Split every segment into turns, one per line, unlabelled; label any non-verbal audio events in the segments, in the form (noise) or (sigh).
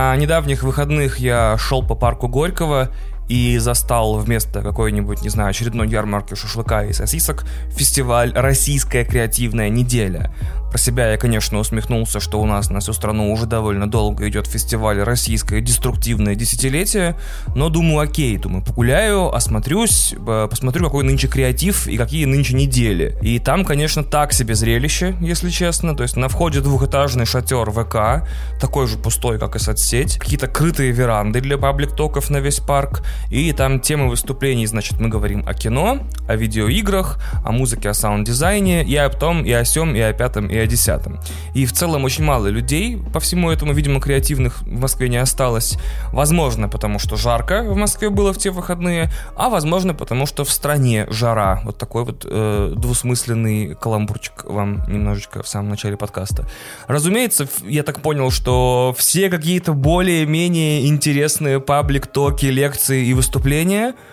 На недавних выходных я шел по парку Горького и застал вместо какой-нибудь, не знаю, очередной ярмарки шашлыка и сосисок фестиваль «Российская креативная неделя». Про себя я, конечно, усмехнулся, что у нас на всю страну уже довольно долго идет фестиваль «Российское деструктивное десятилетие», но думаю, окей, думаю, погуляю, осмотрюсь, посмотрю, какой нынче креатив и какие нынче недели. И там, конечно, так себе зрелище, если честно, то есть на входе двухэтажный шатер ВК, такой же пустой, как и соцсеть, какие-то крытые веранды для паблик-токов на весь парк, и там темы выступлений, значит, мы говорим о кино, о видеоиграх, о музыке, о саунд-дизайне, и о том, и о сем, и о пятом, и о десятом. И в целом очень мало людей по всему этому, видимо, креативных в Москве не осталось. Возможно, потому что жарко в Москве было в те выходные, а возможно, потому что в стране жара. Вот такой вот э, двусмысленный каламбурчик вам немножечко в самом начале подкаста. Разумеется, я так понял, что все какие-то более-менее интересные паблик-токи, лекции и выступления —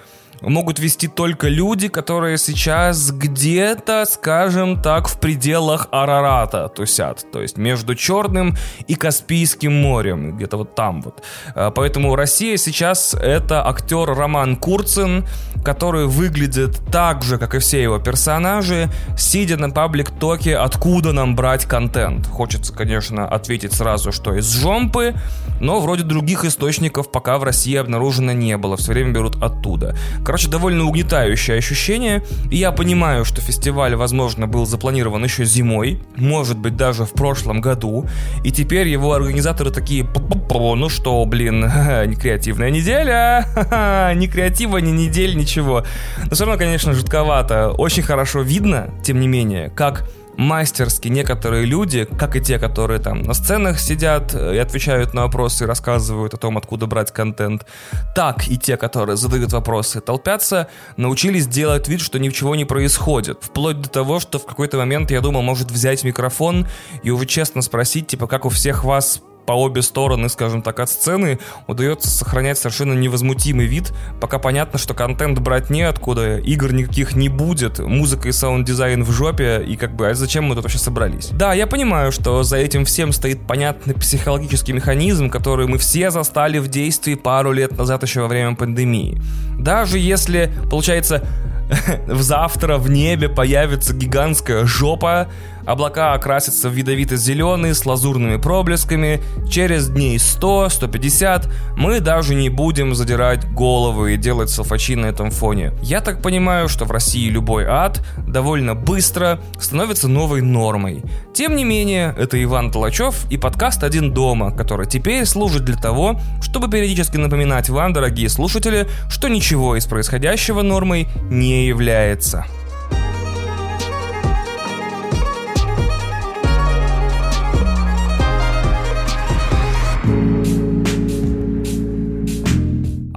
могут вести только люди, которые сейчас где-то, скажем так, в пределах Арарата тусят. То есть между Черным и Каспийским морем. Где-то вот там вот. А, поэтому Россия сейчас это актер Роман Курцин, который выглядит так же, как и все его персонажи, сидя на паблик-токе «Откуда нам брать контент?». Хочется, конечно, ответить сразу, что из жомпы, но вроде других источников пока в России обнаружено не было. Все время берут оттуда. Короче, довольно угнетающее ощущение. И я понимаю, что фестиваль, возможно, был запланирован еще зимой, может быть, даже в прошлом году. И теперь его организаторы такие, ну что, блин, (laughs) не креативная неделя, ни креатива, ни недель, ничего. Но все равно, конечно, жутковато. Очень хорошо видно, тем не менее, как мастерски некоторые люди, как и те, которые там на сценах сидят и отвечают на вопросы, рассказывают о том, откуда брать контент, так и те, которые задают вопросы, толпятся, научились делать вид, что ничего не происходит. Вплоть до того, что в какой-то момент я думал, может взять микрофон и уже честно спросить, типа, как у всех вас по обе стороны, скажем так, от сцены удается сохранять совершенно невозмутимый вид, пока понятно, что контент брать неоткуда, игр никаких не будет, музыка и саунд-дизайн в жопе, и как бы, а зачем мы тут вообще собрались? Да, я понимаю, что за этим всем стоит понятный психологический механизм, который мы все застали в действии пару лет назад еще во время пандемии. Даже если, получается, в (laughs) завтра в небе появится гигантская жопа, Облака окрасятся в ядовито-зеленый с лазурными проблесками. Через дней 100-150 мы даже не будем задирать головы и делать селфачи на этом фоне. Я так понимаю, что в России любой ад довольно быстро становится новой нормой. Тем не менее, это Иван Толачев и подкаст «Один дома», который теперь служит для того, чтобы периодически напоминать вам, дорогие слушатели, что ничего из происходящего нормой не является.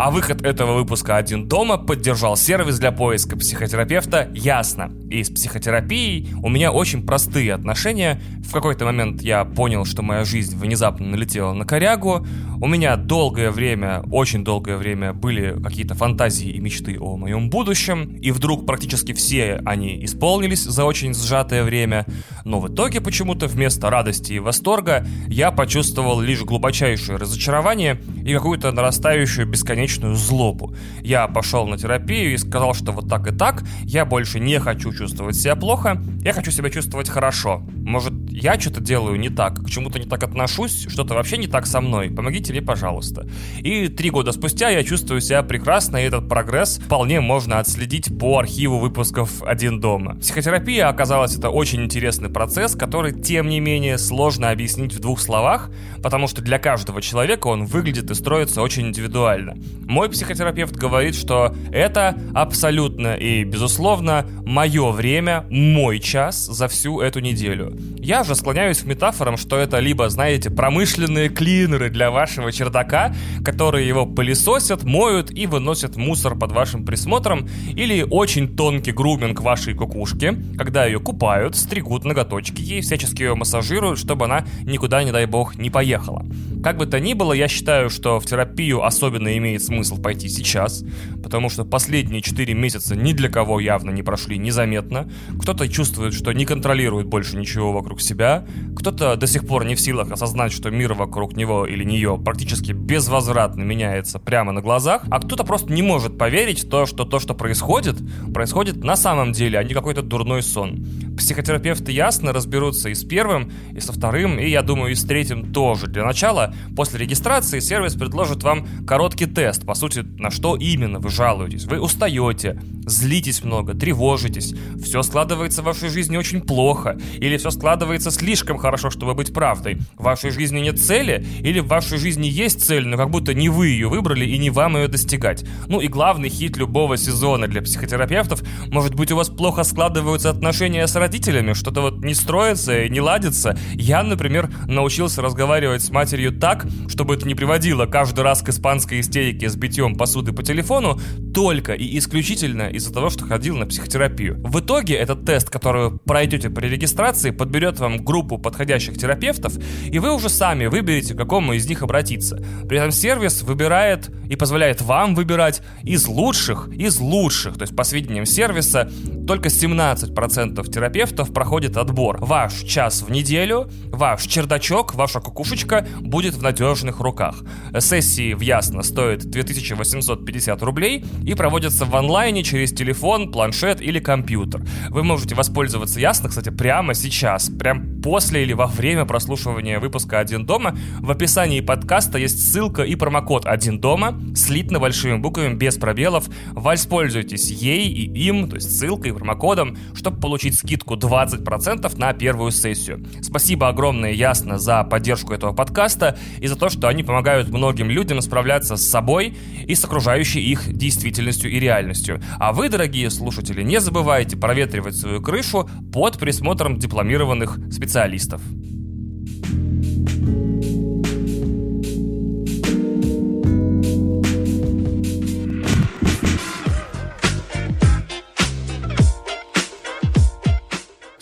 А выход этого выпуска «Один дома» поддержал сервис для поиска психотерапевта «Ясно». И с психотерапией у меня очень простые отношения. В какой-то момент я понял, что моя жизнь внезапно налетела на корягу. У меня долгое время, очень долгое время были какие-то фантазии и мечты о моем будущем. И вдруг практически все они исполнились за очень сжатое время. Но в итоге почему-то вместо радости и восторга я почувствовал лишь глубочайшее разочарование и какую-то нарастающую бесконечную бесконечную злобу. Я пошел на терапию и сказал, что вот так и так, я больше не хочу чувствовать себя плохо, я хочу себя чувствовать хорошо. Может, я что-то делаю не так, к чему-то не так отношусь, что-то вообще не так со мной, помогите мне, пожалуйста. И три года спустя я чувствую себя прекрасно, и этот прогресс вполне можно отследить по архиву выпусков «Один дома». Психотерапия оказалась это очень интересный процесс, который, тем не менее, сложно объяснить в двух словах, потому что для каждого человека он выглядит и строится очень индивидуально. Мой психотерапевт говорит, что это абсолютно и безусловно мое время, мой час за всю эту неделю. Я же склоняюсь к метафорам, что это либо, знаете, промышленные клинеры для вашего чердака, которые его пылесосят, моют и выносят мусор под вашим присмотром, или очень тонкий груминг вашей кукушки, когда ее купают, стригут ноготочки ей, всячески ее массажируют, чтобы она никуда, не дай бог, не поехала. Как бы то ни было, я считаю, что в терапию особенно имеет смысл пойти сейчас, потому что последние 4 месяца ни для кого явно не прошли незаметно. Кто-то чувствует, что не контролирует больше ничего вокруг себя, себя, кто-то до сих пор не в силах осознать, что мир вокруг него или нее практически безвозвратно меняется прямо на глазах, а кто-то просто не может поверить в то, что то, что происходит, происходит на самом деле, а не какой-то дурной сон. Психотерапевты ясно разберутся и с первым, и со вторым, и, я думаю, и с третьим тоже. Для начала, после регистрации, сервис предложит вам короткий тест, по сути, на что именно вы жалуетесь. Вы устаете, злитесь много, тревожитесь, все складывается в вашей жизни очень плохо, или все складывается слишком хорошо, чтобы быть правдой. В вашей жизни нет цели, или в вашей жизни есть цель, но как будто не вы ее выбрали и не вам ее достигать. Ну и главный хит любого сезона для психотерапевтов, может быть у вас плохо складываются отношения с родителями что-то вот не строится и не ладится. Я, например, научился разговаривать с матерью так, чтобы это не приводило каждый раз к испанской истерике с битьем посуды по телефону, только и исключительно из-за того, что ходил на психотерапию. В итоге этот тест, который вы пройдете при регистрации, подберет вам группу подходящих терапевтов, и вы уже сами выберете, к какому из них обратиться. При этом сервис выбирает и позволяет вам выбирать из лучших, из лучших. То есть, по сведениям сервиса, только 17% терапевтов проходит отбор. Ваш час в неделю, ваш чердачок, ваша кукушечка будет в надежных руках. Сессии в Ясно стоят 2850 рублей и проводятся в онлайне через телефон, планшет или компьютер. Вы можете воспользоваться Ясно, кстати, прямо сейчас, прям после или во время прослушивания выпуска «Один дома». В описании подкаста есть ссылка и промокод «Один дома», слитно большими буквами, без пробелов. Воспользуйтесь ей и им, то есть ссылкой промокодом, чтобы получить скидку 20% на первую сессию. Спасибо огромное, ясно, за поддержку этого подкаста и за то, что они помогают многим людям справляться с собой и с окружающей их действительностью и реальностью. А вы, дорогие слушатели, не забывайте проветривать свою крышу под присмотром дипломированных специалистов.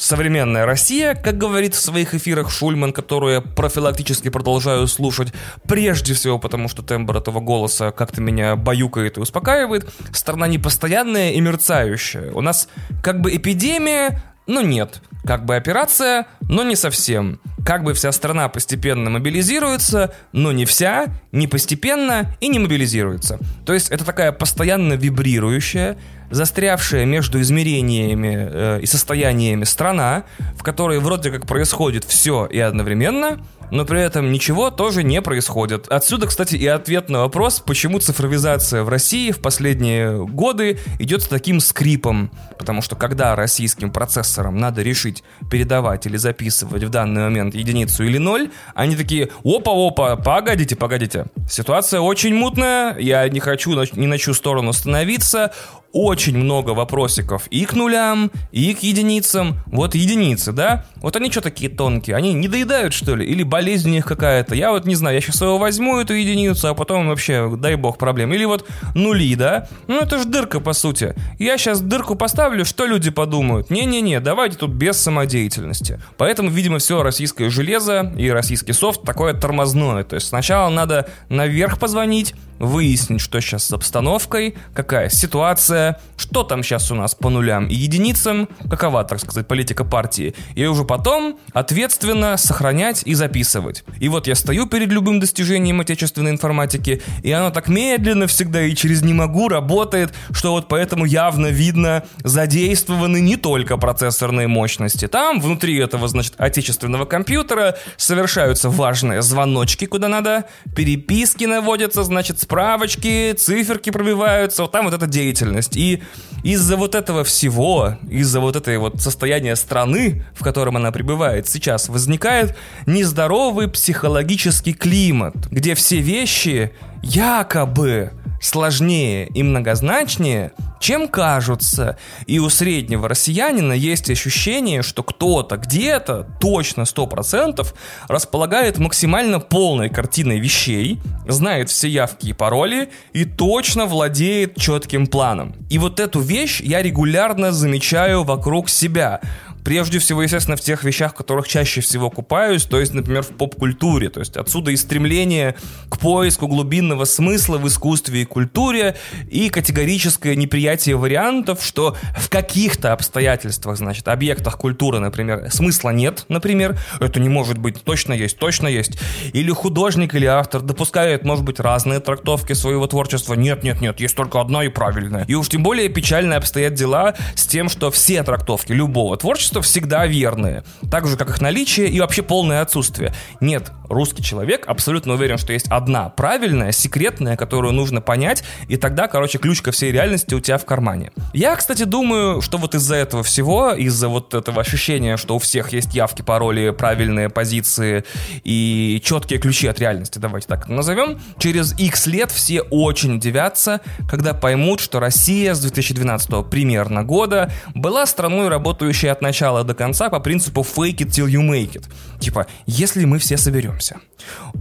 Современная Россия, как говорит в своих эфирах Шульман, которую я профилактически продолжаю слушать, прежде всего потому, что тембр этого голоса как-то меня баюкает и успокаивает, страна непостоянная и мерцающая. У нас как бы эпидемия, но нет. Как бы операция, но не совсем. Как бы вся страна постепенно мобилизируется, но не вся, не постепенно и не мобилизируется. То есть это такая постоянно вибрирующая, застрявшая между измерениями э, и состояниями страна, в которой вроде как происходит все и одновременно, но при этом ничего тоже не происходит. Отсюда, кстати, и ответ на вопрос, почему цифровизация в России в последние годы идет с таким скрипом. Потому что когда российским процессорам надо решить, передавать или записывать в данный момент единицу или ноль, они такие, опа-опа, погодите, погодите. Ситуация очень мутная, я не хочу ни на чью сторону становиться, очень много вопросиков и к нулям, и к единицам. Вот единицы, да? Вот они что такие тонкие? Они не доедают, что ли? Или болезнь у них какая-то? Я вот не знаю, я сейчас его возьму, эту единицу, а потом вообще, дай бог, проблем. Или вот нули, да? Ну это же дырка, по сути. Я сейчас дырку поставлю, что люди подумают? Не-не-не, давайте тут без самодеятельности. Поэтому, видимо, все российское железо и российский софт такое тормозное. То есть сначала надо наверх позвонить, выяснить, что сейчас с обстановкой, какая ситуация, что там сейчас у нас по нулям и единицам, какова, так сказать, политика партии, и уже потом ответственно сохранять и записывать. И вот я стою перед любым достижением отечественной информатики, и оно так медленно всегда и через «не могу» работает, что вот поэтому явно видно задействованы не только процессорные мощности. Там внутри этого, значит, отечественного компьютера совершаются важные звоночки, куда надо, переписки наводятся, значит, справочки, циферки пробиваются, вот там вот эта деятельность. И из-за вот этого всего, из-за вот этой вот состояния страны, в котором она пребывает, сейчас возникает нездоровый психологический климат, где все вещи якобы сложнее и многозначнее, чем кажутся. И у среднего россиянина есть ощущение, что кто-то где-то, точно 100%, располагает максимально полной картиной вещей, знает все явки и пароли и точно владеет четким планом. И вот эту вещь я регулярно замечаю вокруг себя. Прежде всего, естественно, в тех вещах, в которых чаще всего купаюсь, то есть, например, в поп-культуре. То есть отсюда и стремление к поиску глубинного смысла в искусстве и культуре, и категорическое неприятие вариантов, что в каких-то обстоятельствах, значит, объектах культуры, например, смысла нет, например, это не может быть, точно есть, точно есть. Или художник или автор допускает, может быть, разные трактовки своего творчества. Нет, нет, нет, есть только одна и правильная. И уж тем более печально обстоят дела с тем, что все трактовки любого творчества всегда верные. Так же, как их наличие и вообще полное отсутствие. Нет, русский человек абсолютно уверен, что есть одна правильная, секретная, которую нужно понять, и тогда, короче, ключ ко всей реальности у тебя в кармане. Я, кстати, думаю, что вот из-за этого всего, из-за вот этого ощущения, что у всех есть явки, пароли, правильные позиции и четкие ключи от реальности, давайте так назовем, через X лет все очень удивятся, когда поймут, что Россия с 2012 примерно года была страной, работающей от начала до конца по принципу fake it till you make it. Типа, если мы все соберемся,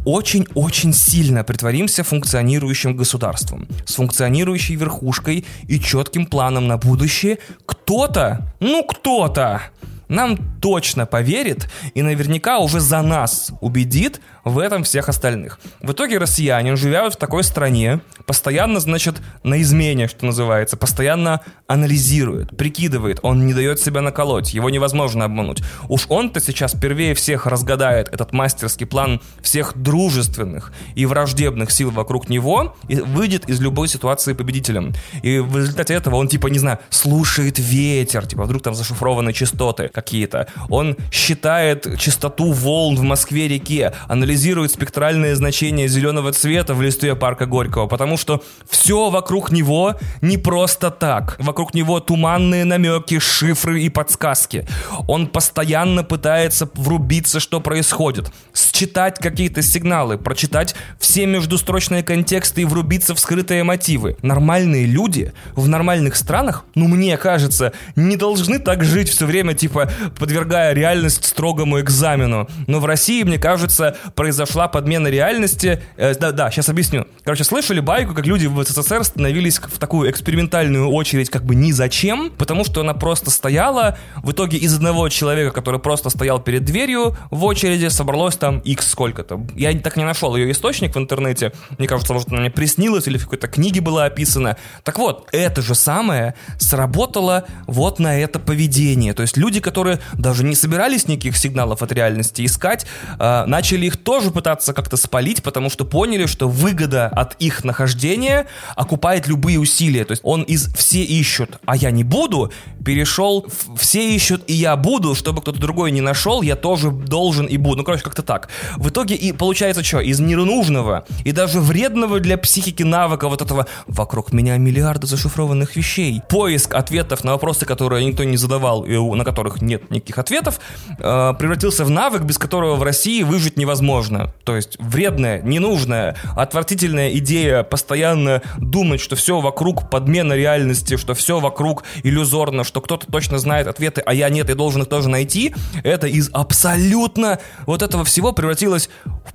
очень-очень сильно притворимся функционирующим государством, с функционирующей верхушкой и четким планом на будущее, кто-то, ну кто-то, нам точно поверит и наверняка уже за нас убедит в этом всех остальных. В итоге россияне живя в такой стране, постоянно, значит, на измене, что называется, постоянно анализирует, прикидывает, он не дает себя наколоть, его невозможно обмануть. Уж он-то сейчас впервые всех разгадает этот мастерский план всех дружественных и враждебных сил вокруг него и выйдет из любой ситуации победителем. И в результате этого он, типа, не знаю, слушает ветер, типа, вдруг там зашифрованы частоты какие-то. Он считает частоту волн в Москве-реке, анализирует спектральные значения зеленого цвета в листве парка Горького, потому что все вокруг него не просто так. Вокруг него туманные намеки, шифры и подсказки. Он постоянно пытается врубиться, что происходит, считать какие-то сигналы, прочитать все междустрочные контексты и врубиться в скрытые мотивы. Нормальные люди в нормальных странах, ну мне кажется, не должны так жить все время, типа, подвергая реальность строгому экзамену. Но в России, мне кажется, произошла подмена реальности. Э, да, да, сейчас объясню. Короче, слышали байку, как люди в СССР становились в такую экспериментальную очередь как бы ни зачем, потому что она просто стояла. В итоге из одного человека, который просто стоял перед дверью в очереди, собралось там x сколько-то. Я так не нашел ее источник в интернете. Мне кажется, может, она мне приснилась или в какой-то книге была описана. Так вот, это же самое сработало вот на это поведение. То есть люди, которые которые даже не собирались никаких сигналов от реальности искать, э, начали их тоже пытаться как-то спалить, потому что поняли, что выгода от их нахождения окупает любые усилия. То есть он из «все ищут, а я не буду» перешел в «все ищут, и я буду», чтобы кто-то другой не нашел, я тоже должен и буду. Ну, короче, как-то так. В итоге и получается что? Из ненужного и даже вредного для психики навыка вот этого «вокруг меня миллиарды зашифрованных вещей». Поиск ответов на вопросы, которые никто не задавал, и на которых нет никаких ответов, э, превратился в навык, без которого в России выжить невозможно. То есть вредная, ненужная, отвратительная идея постоянно думать, что все вокруг подмена реальности, что все вокруг иллюзорно, что кто-то точно знает ответы, а я нет, и должен их тоже найти, это из абсолютно вот этого всего превратилось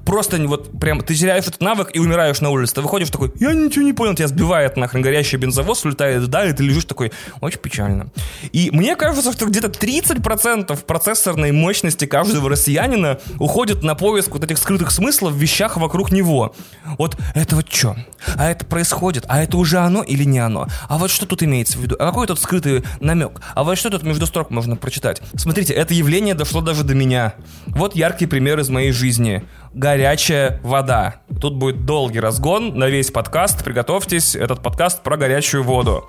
просто вот прям ты теряешь этот навык и умираешь на улице. Ты выходишь такой, я ничего не понял, тебя сбивает нахрен горящий бензовоз, улетает, да, и ты лежишь такой, очень печально. И мне кажется, что где-то 30 10% процессорной мощности каждого россиянина уходит на поиск вот этих скрытых смыслов в вещах вокруг него. Вот это вот что? А это происходит? А это уже оно или не оно? А вот что тут имеется в виду? А какой тут скрытый намек? А вот что тут между строк можно прочитать? Смотрите, это явление дошло даже до меня. Вот яркий пример из моей жизни. Горячая вода. Тут будет долгий разгон на весь подкаст. Приготовьтесь, этот подкаст про горячую воду.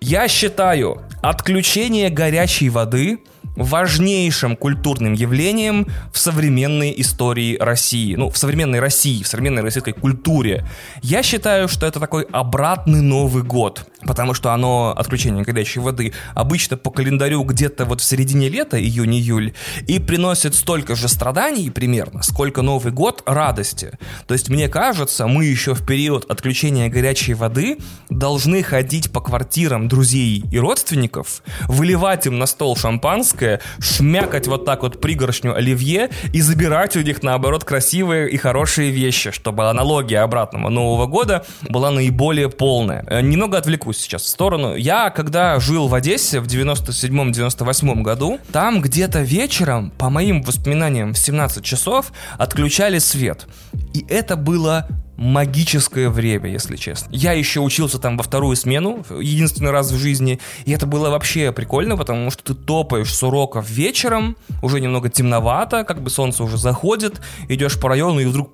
Я считаю, отключение горячей воды важнейшим культурным явлением в современной истории России. Ну, в современной России, в современной российской культуре. Я считаю, что это такой обратный Новый год. Потому что оно, отключение горячей воды, обычно по календарю где-то вот в середине лета, июнь-июль, и приносит столько же страданий примерно, сколько Новый год радости. То есть, мне кажется, мы еще в период отключения горячей воды должны ходить по квартирам друзей и родственников, выливать им на стол шампанское, сладкое, шмякать вот так вот пригоршню оливье и забирать у них, наоборот, красивые и хорошие вещи, чтобы аналогия обратного Нового года была наиболее полная. Э, немного отвлекусь сейчас в сторону. Я, когда жил в Одессе в 97-98 году, там где-то вечером, по моим воспоминаниям, в 17 часов отключали свет. И это было магическое время, если честно. Я еще учился там во вторую смену, единственный раз в жизни, и это было вообще прикольно, потому что ты топаешь с уроков вечером, уже немного темновато, как бы солнце уже заходит, идешь по району, и вдруг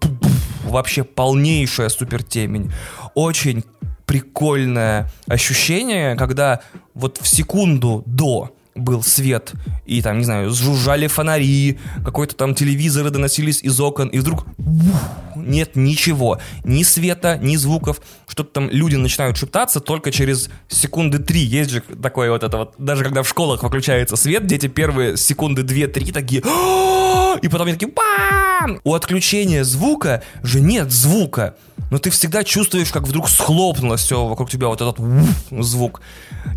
вообще полнейшая супер темень. Очень прикольное ощущение, когда вот в секунду до был свет, и там, не знаю, сжужжали фонари, какой-то там телевизоры доносились из окон, и вдруг нет ничего, ни света, ни звуков, что-то там люди начинают шептаться только через секунды три. Есть же такое вот это вот, даже когда в школах выключается свет, дети первые секунды две-три такие, и потом они такие, у отключения звука же нет звука, но ты всегда чувствуешь, как вдруг схлопнулось все вокруг тебя, вот этот звук.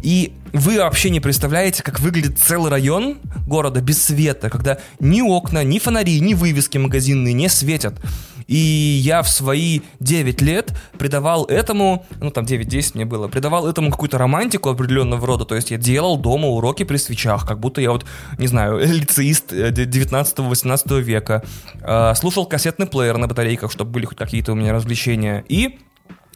И вы вообще не представляете, как выглядит целый район города без света, когда ни окна, ни фонари, ни вывески магазинные не светят. И я в свои 9 лет придавал этому, ну там 9-10 мне было, придавал этому какую-то романтику определенного рода. То есть я делал дома уроки при свечах, как будто я вот, не знаю, (laughs) лицеист 19-18 э, века. А, слушал кассетный плеер на батарейках, чтобы были хоть какие-то у меня развлечения. И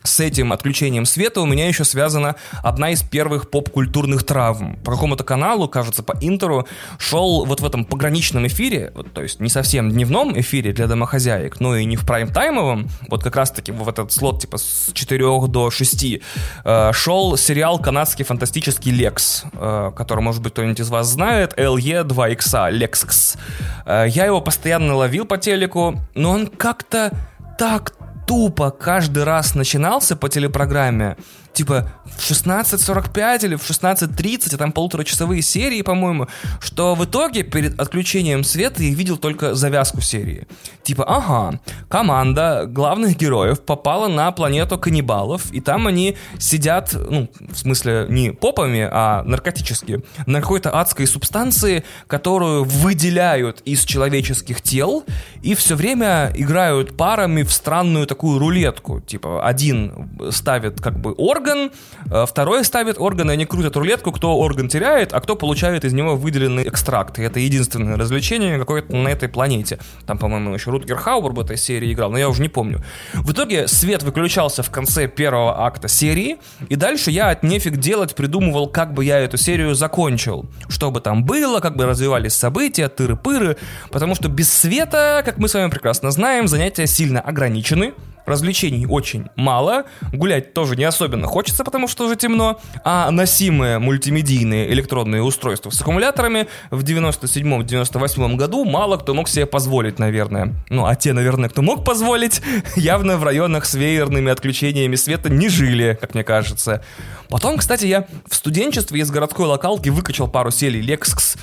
с этим отключением света у меня еще связана одна из первых поп-культурных травм. По какому-то каналу, кажется, по Интеру, шел вот в этом пограничном эфире, вот, то есть не совсем дневном эфире для домохозяек, но и не в прайм-таймовом, вот как раз-таки в этот слот типа с 4 до 6, э, шел сериал канадский фантастический Лекс, э, который, может быть, кто-нибудь из вас знает, LE2X, Lexx. Э, я его постоянно ловил по телеку, но он как-то так тупо каждый раз начинался по телепрограмме, типа в 16.45 или в 16.30, а там полуторачасовые серии, по-моему, что в итоге перед отключением света я видел только завязку серии. Типа, ага, команда главных героев попала на планету каннибалов, и там они сидят, ну, в смысле, не попами, а наркотически, на какой-то адской субстанции, которую выделяют из человеческих тел, и все время играют парами в странную такую рулетку. Типа, один ставит как бы орган, орган, э, второй ставит орган, и они крутят рулетку, кто орган теряет, а кто получает из него выделенный экстракт. И это единственное развлечение какое-то на этой планете. Там, по-моему, еще Рутгер Хауэр в этой серии играл, но я уже не помню. В итоге свет выключался в конце первого акта серии, и дальше я от нефиг делать придумывал, как бы я эту серию закончил. Что бы там было, как бы развивались события, тыры-пыры, потому что без света, как мы с вами прекрасно знаем, занятия сильно ограничены, развлечений очень мало, гулять тоже не особенно хочется, потому что уже темно, а носимые мультимедийные электронные устройства с аккумуляторами в 97-98 году мало кто мог себе позволить, наверное. Ну, а те, наверное, кто мог позволить, (laughs) явно в районах с веерными отключениями света не жили, как мне кажется. Потом, кстати, я в студенчестве из городской локалки выкачал пару серий Lexx,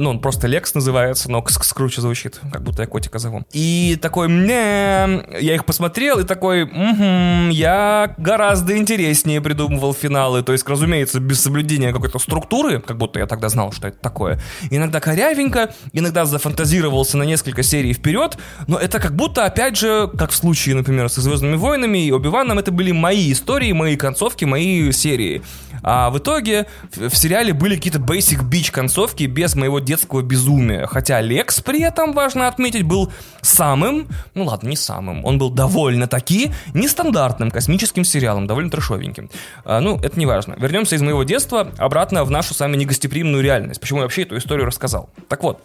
ну, он просто Lex называется, но кс круче звучит, как будто я котика зову. И такой, мне, я их посмотрел и такой, угу, я гораздо интереснее придумывал финалы, то есть, разумеется, без соблюдения какой-то структуры, как будто я тогда знал, что это такое. Иногда корявенько, иногда зафантазировался на несколько серий вперед, но это как будто, опять же, как в случае, например, со Звездными войнами и Оби-Ваном, это были мои истории, мои концовки, мои серии. А в итоге в, сериале были какие-то basic bitch концовки без моего детского безумия. Хотя Лекс при этом, важно отметить, был самым, ну ладно, не самым, он был довольно-таки нестандартным космическим сериалом, довольно трешовеньким. А, ну, это не важно. Вернемся из моего детства обратно в нашу самую негостеприимную реальность. Почему я вообще эту историю рассказал? Так вот,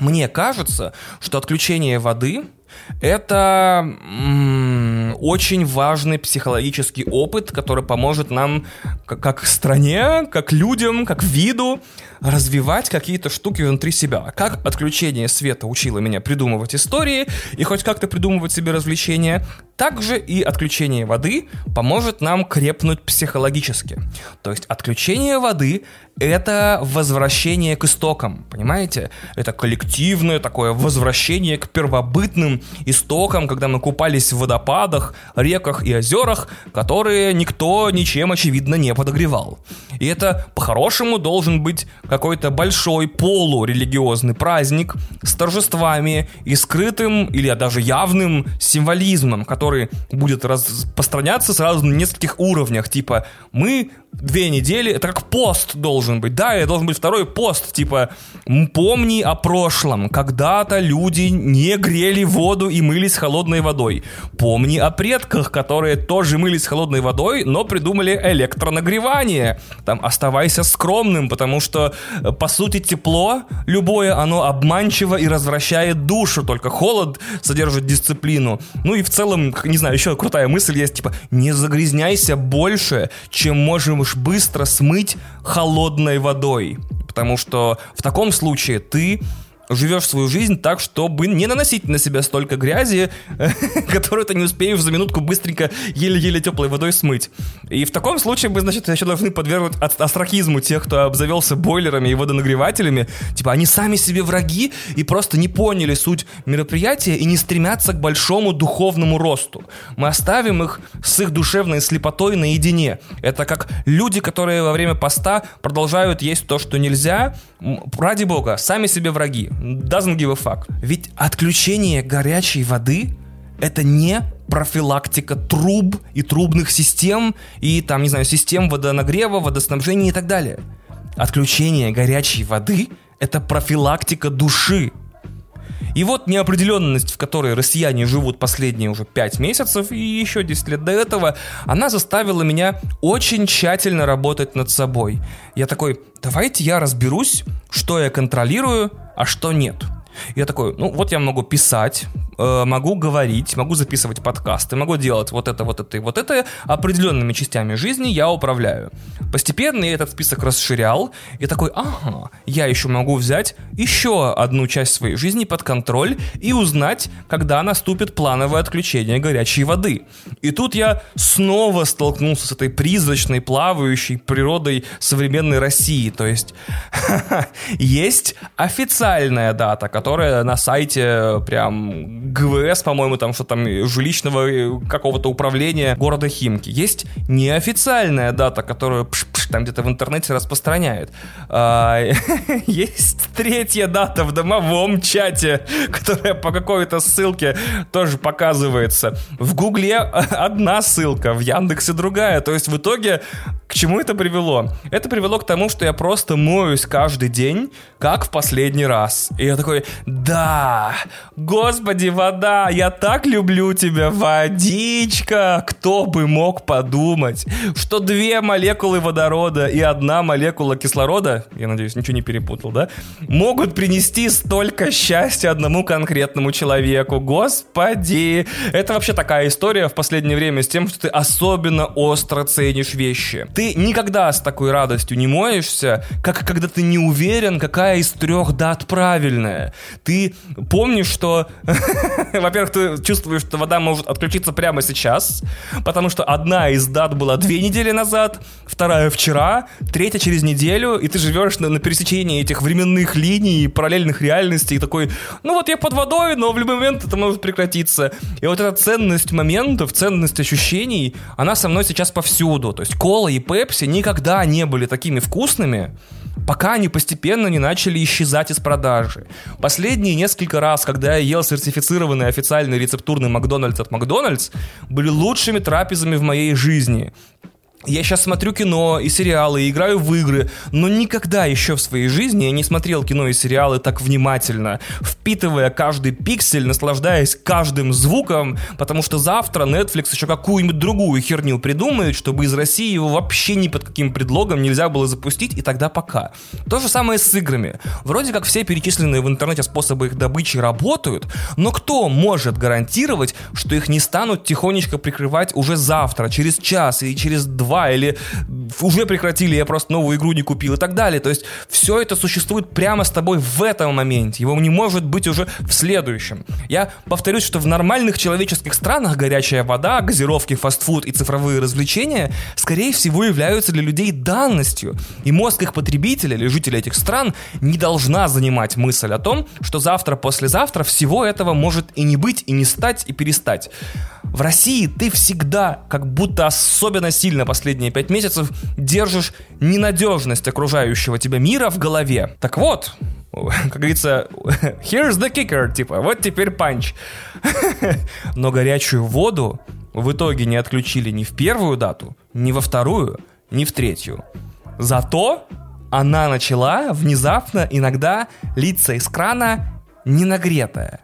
мне кажется, что отключение воды это м- очень важный психологический опыт, который поможет нам как, стране, как людям, как виду развивать какие-то штуки внутри себя. Как отключение света учило меня придумывать истории и хоть как-то придумывать себе развлечения, также и отключение воды поможет нам крепнуть психологически. То есть отключение воды — это возвращение к истокам, понимаете? Это коллективное такое возвращение к первобытным истокам, когда мы купались в водопадах, реках и озерах, которые никто ничем, очевидно, не подогревал. И это, по-хорошему, должен быть какой-то большой полурелигиозный праздник с торжествами и скрытым или даже явным символизмом, который будет распространяться сразу на нескольких уровнях. Типа, мы две недели, это как пост должен быть. Да, это должен быть второй пост, типа, помни о прошлом. Когда-то люди не грели воду и мылись холодной водой. Помни о предках, которые тоже мылись холодной водой, но придумали электронагревание. Там оставайся скромным, потому что, э, по сути, тепло, любое, оно обманчиво и развращает душу, только холод содержит дисциплину. Ну и в целом, не знаю, еще крутая мысль есть, типа, не загрязняйся больше, чем можем уж быстро смыть холодной водой. Потому что в таком случае ты живешь свою жизнь так, чтобы не наносить на себя столько грязи, (laughs) которую ты не успеешь за минутку быстренько еле-еле теплой водой смыть. И в таком случае мы, значит, еще должны подвергнуть астрахизму тех, кто обзавелся бойлерами и водонагревателями. Типа они сами себе враги и просто не поняли суть мероприятия и не стремятся к большому духовному росту. Мы оставим их с их душевной слепотой наедине. Это как люди, которые во время поста продолжают есть то, что нельзя. Ради бога, сами себе враги doesn't give a fuck. Ведь отключение горячей воды это не профилактика труб и трубных систем и там, не знаю, систем водонагрева, водоснабжения и так далее. Отключение горячей воды – это профилактика души. И вот неопределенность, в которой россияне живут последние уже 5 месяцев и еще 10 лет до этого, она заставила меня очень тщательно работать над собой. Я такой, давайте я разберусь, что я контролирую, а что нет. Я такой, ну вот я могу писать, э, могу говорить, могу записывать подкасты, могу делать вот это, вот это и вот это. Определенными частями жизни я управляю. Постепенно я этот список расширял и такой, ага, я еще могу взять еще одну часть своей жизни под контроль и узнать, когда наступит плановое отключение горячей воды. И тут я снова столкнулся с этой призрачной, плавающей природой современной России. То есть (laughs) есть официальная дата, которая на сайте прям ГВС, по-моему, там что там жилищного э, какого-то управления города Химки. Есть неофициальная дата, которую пш -пш, там где-то в интернете распространяют. А, (laughs) есть третья дата в домовом чате, которая по какой-то ссылке тоже показывается. В Гугле (laughs) одна ссылка, в Яндексе другая. То есть в итоге к чему это привело? Это привело к тому, что я просто моюсь каждый день, как в последний раз. И я такой, да, господи, вода, я так люблю тебя, водичка. Кто бы мог подумать, что две молекулы водорода и одна молекула кислорода, я надеюсь, ничего не перепутал, да, могут принести столько счастья одному конкретному человеку. Господи, это вообще такая история в последнее время с тем, что ты особенно остро ценишь вещи. Ты никогда с такой радостью не моешься, как когда ты не уверен, какая из трех дат правильная. Ты помнишь, что, (laughs) (laughs) во-первых, ты чувствуешь, что вода может отключиться прямо сейчас, потому что одна из дат была две недели назад, вторая вчера, третья через неделю, и ты живешь на, на пересечении этих временных линий, параллельных реальностей, и такой, ну вот я под водой, но в любой момент это может прекратиться. И вот эта ценность моментов, ценность ощущений, она со мной сейчас повсюду. То есть кола и Пепси никогда не были такими вкусными, пока они постепенно не начали исчезать из продажи. Последние несколько раз, когда я ел сертифицированный официальный рецептурный Макдональдс от Макдональдс, были лучшими трапезами в моей жизни. Я сейчас смотрю кино и сериалы, и играю в игры, но никогда еще в своей жизни я не смотрел кино и сериалы так внимательно, впитывая каждый пиксель, наслаждаясь каждым звуком, потому что завтра Netflix еще какую-нибудь другую херню придумает, чтобы из России его вообще ни под каким предлогом нельзя было запустить, и тогда пока. То же самое с играми. Вроде как все перечисленные в интернете способы их добычи работают, но кто может гарантировать, что их не станут тихонечко прикрывать уже завтра, через час и через два 2, или уже прекратили, я просто новую игру не купил и так далее. То есть все это существует прямо с тобой в этом моменте. Его не может быть уже в следующем. Я повторюсь, что в нормальных человеческих странах горячая вода, газировки, фастфуд и цифровые развлечения, скорее всего, являются для людей данностью. И мозг их потребителя или жителей этих стран не должна занимать мысль о том, что завтра, послезавтра всего этого может и не быть, и не стать, и перестать. В России ты всегда, как будто особенно сильно последние пять месяцев, держишь ненадежность окружающего тебя мира в голове. Так вот, (laughs) как говорится, (laughs) here's the kicker, типа, вот теперь панч. (laughs) Но горячую воду в итоге не отключили ни в первую дату, ни во вторую, ни в третью. Зато она начала внезапно иногда литься из крана не нагретая.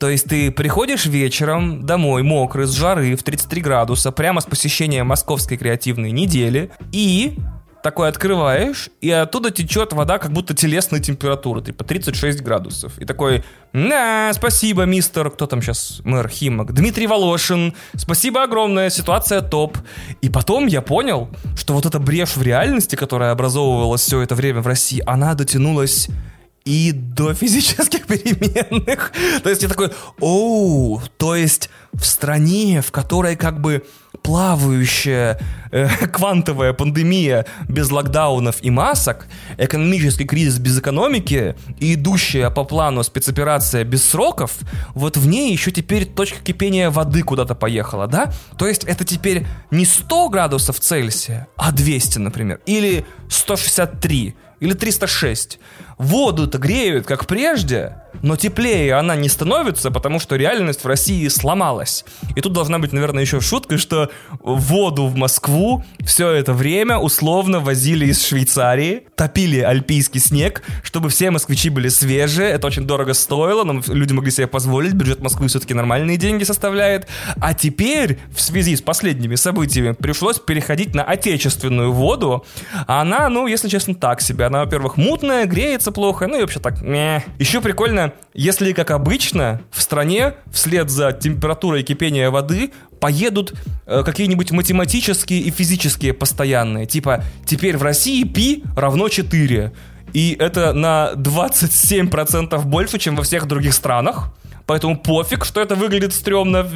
То есть ты приходишь вечером домой мокрый, с жары, в 33 градуса, прямо с посещения московской креативной недели, и такой открываешь, и оттуда течет вода как будто телесной температуры, типа 36 градусов. И такой, на, спасибо, мистер, кто там сейчас, мэр Химок, Дмитрий Волошин, спасибо огромное, ситуация топ. И потом я понял, что вот эта брешь в реальности, которая образовывалась все это время в России, она дотянулась и до физических (laughs) переменных. То есть я такой, оу, то есть в стране, в которой как бы плавающая э, (laughs) квантовая пандемия без локдаунов и масок, экономический кризис без экономики и идущая по плану спецоперация без сроков, вот в ней еще теперь точка кипения воды куда-то поехала, да? То есть это теперь не 100 градусов Цельсия, а 200, например, или 163, или 306. Воду-то греют, как прежде, но теплее она не становится, потому что реальность в России сломалась. И тут должна быть, наверное, еще шутка, что воду в Москву все это время условно возили из Швейцарии, топили альпийский снег, чтобы все москвичи были свежие. Это очень дорого стоило, но люди могли себе позволить. Бюджет Москвы все-таки нормальные деньги составляет. А теперь, в связи с последними событиями, пришлось переходить на отечественную воду. А она, ну, если честно, так себе. Она, во-первых, мутная, греется плохо, ну и вообще так, не. Еще прикольно если, как обычно, в стране вслед за температурой кипения воды поедут э, какие-нибудь математические и физические постоянные. Типа, теперь в России пи равно 4. И это на 27% больше, чем во всех других странах. Поэтому пофиг, что это выглядит стрёмно. (laughs)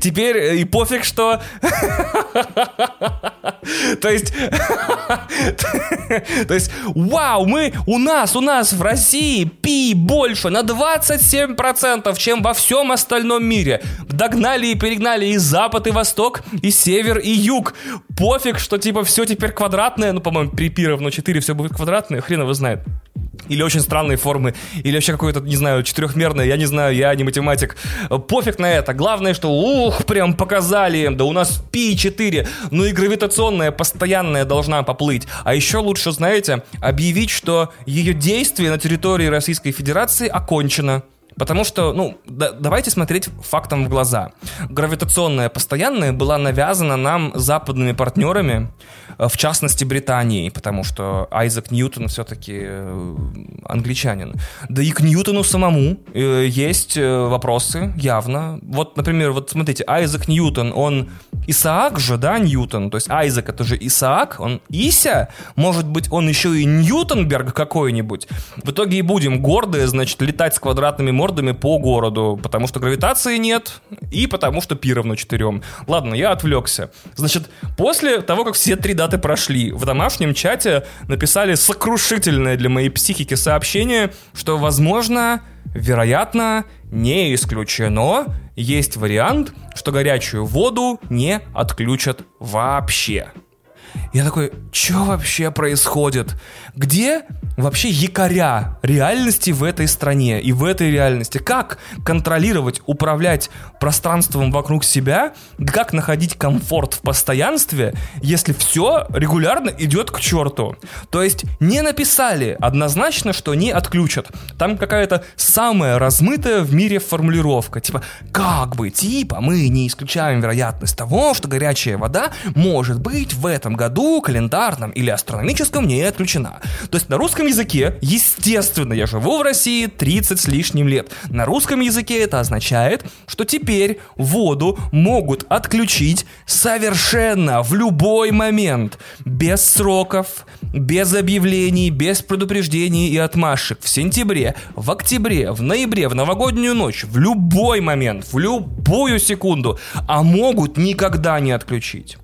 Теперь э, и пофиг, что... (laughs) То есть... (laughs) То есть, вау, мы, у нас, у нас в России пи больше на 27%, чем во всем остальном мире. Догнали и перегнали и запад, и восток, и север, и юг. Пофиг, что типа все теперь квадратное, ну, по-моему, при пи равно 4 все будет квадратное, хрен его знает или очень странные формы, или вообще какое-то, не знаю, четырехмерное, я не знаю, я не математик. Пофиг на это. Главное, что, ух, прям показали, да у нас пи 4, ну и гравитационная постоянная должна поплыть. А еще лучше, знаете, объявить, что ее действие на территории Российской Федерации окончено. Потому что, ну, да, давайте смотреть фактам в глаза. Гравитационная постоянная была навязана нам западными партнерами, э, в частности Британией, потому что Айзек Ньютон все-таки э, англичанин. Да и к Ньютону самому э, есть вопросы, явно. Вот, например, вот смотрите, Айзек Ньютон, он Исаак же, да, Ньютон? То есть Айзек это же Исаак, он Ися? Может быть, он еще и Ньютонберг какой-нибудь? В итоге и будем гордые, значит, летать с квадратными мордами по городу, потому что гравитации нет и потому что пи равно четырем. Ладно, я отвлекся. Значит, после того, как все три даты прошли, в домашнем чате написали сокрушительное для моей психики сообщение, что, возможно, вероятно, не исключено, есть вариант, что горячую воду не отключат вообще. Я такой, что вообще происходит? Где вообще якоря реальности в этой стране и в этой реальности? Как контролировать, управлять пространством вокруг себя? Как находить комфорт в постоянстве, если все регулярно идет к черту? То есть не написали однозначно, что не отключат. Там какая-то самая размытая в мире формулировка. Типа, как бы, типа, мы не исключаем вероятность того, что горячая вода может быть в этом году календарном или астрономическом, не отключена. То есть на русском языке, естественно, я живу в России 30 с лишним лет. На русском языке это означает, что теперь воду могут отключить совершенно в любой момент, без сроков, без объявлений, без предупреждений и отмашек. В сентябре, в октябре, в ноябре, в новогоднюю ночь, в любой момент, в любую секунду, а могут никогда не отключить.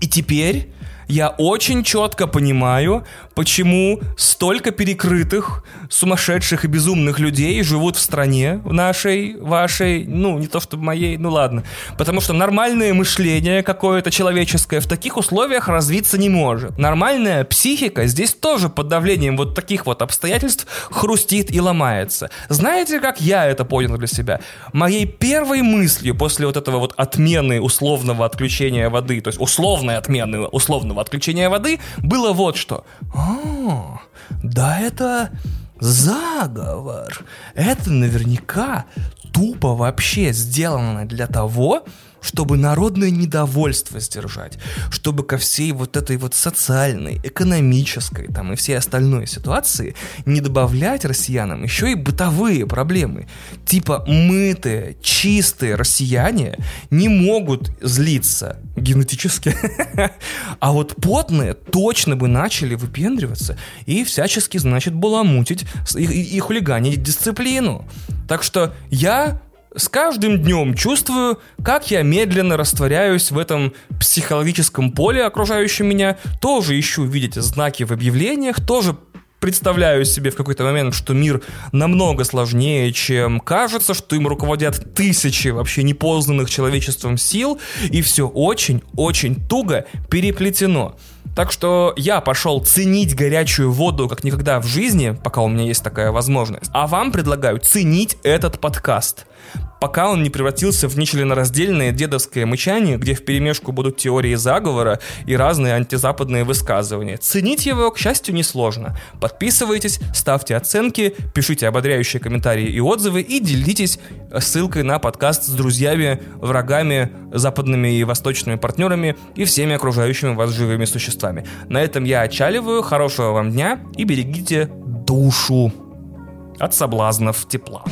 И теперь я очень четко понимаю, почему столько перекрытых, сумасшедших и безумных людей живут в стране нашей, вашей, ну, не то чтобы моей, ну ладно. Потому что нормальное мышление какое-то человеческое в таких условиях развиться не может. Нормальная психика здесь тоже под давлением вот таких вот обстоятельств хрустит и ломается. Знаете, как я это понял для себя? Моей первой мыслью после вот этого вот отмены условного отключения воды, то есть условной отмены условного отключения воды, было вот что. А, да это заговор. Это наверняка тупо вообще сделано для того, чтобы народное недовольство сдержать, чтобы ко всей вот этой вот социальной, экономической там и всей остальной ситуации не добавлять россиянам еще и бытовые проблемы. Типа мытые, чистые россияне не могут злиться генетически, (laughs) а вот потные точно бы начали выпендриваться и всячески, значит, баламутить и, и, хулиганить дисциплину. Так что я с каждым днем чувствую, как я медленно растворяюсь в этом психологическом поле, окружающем меня. Тоже ищу, видите, знаки в объявлениях, тоже представляю себе в какой-то момент, что мир намного сложнее, чем кажется, что им руководят тысячи вообще непознанных человечеством сил, и все очень-очень туго переплетено. Так что я пошел ценить горячую воду как никогда в жизни, пока у меня есть такая возможность. А вам предлагаю ценить этот подкаст пока он не превратился в нечленораздельное дедовское мычание, где в перемешку будут теории заговора и разные антизападные высказывания. Ценить его, к счастью, несложно. Подписывайтесь, ставьте оценки, пишите ободряющие комментарии и отзывы и делитесь ссылкой на подкаст с друзьями, врагами, западными и восточными партнерами и всеми окружающими вас живыми существами. На этом я отчаливаю, хорошего вам дня и берегите душу от соблазнов тепла.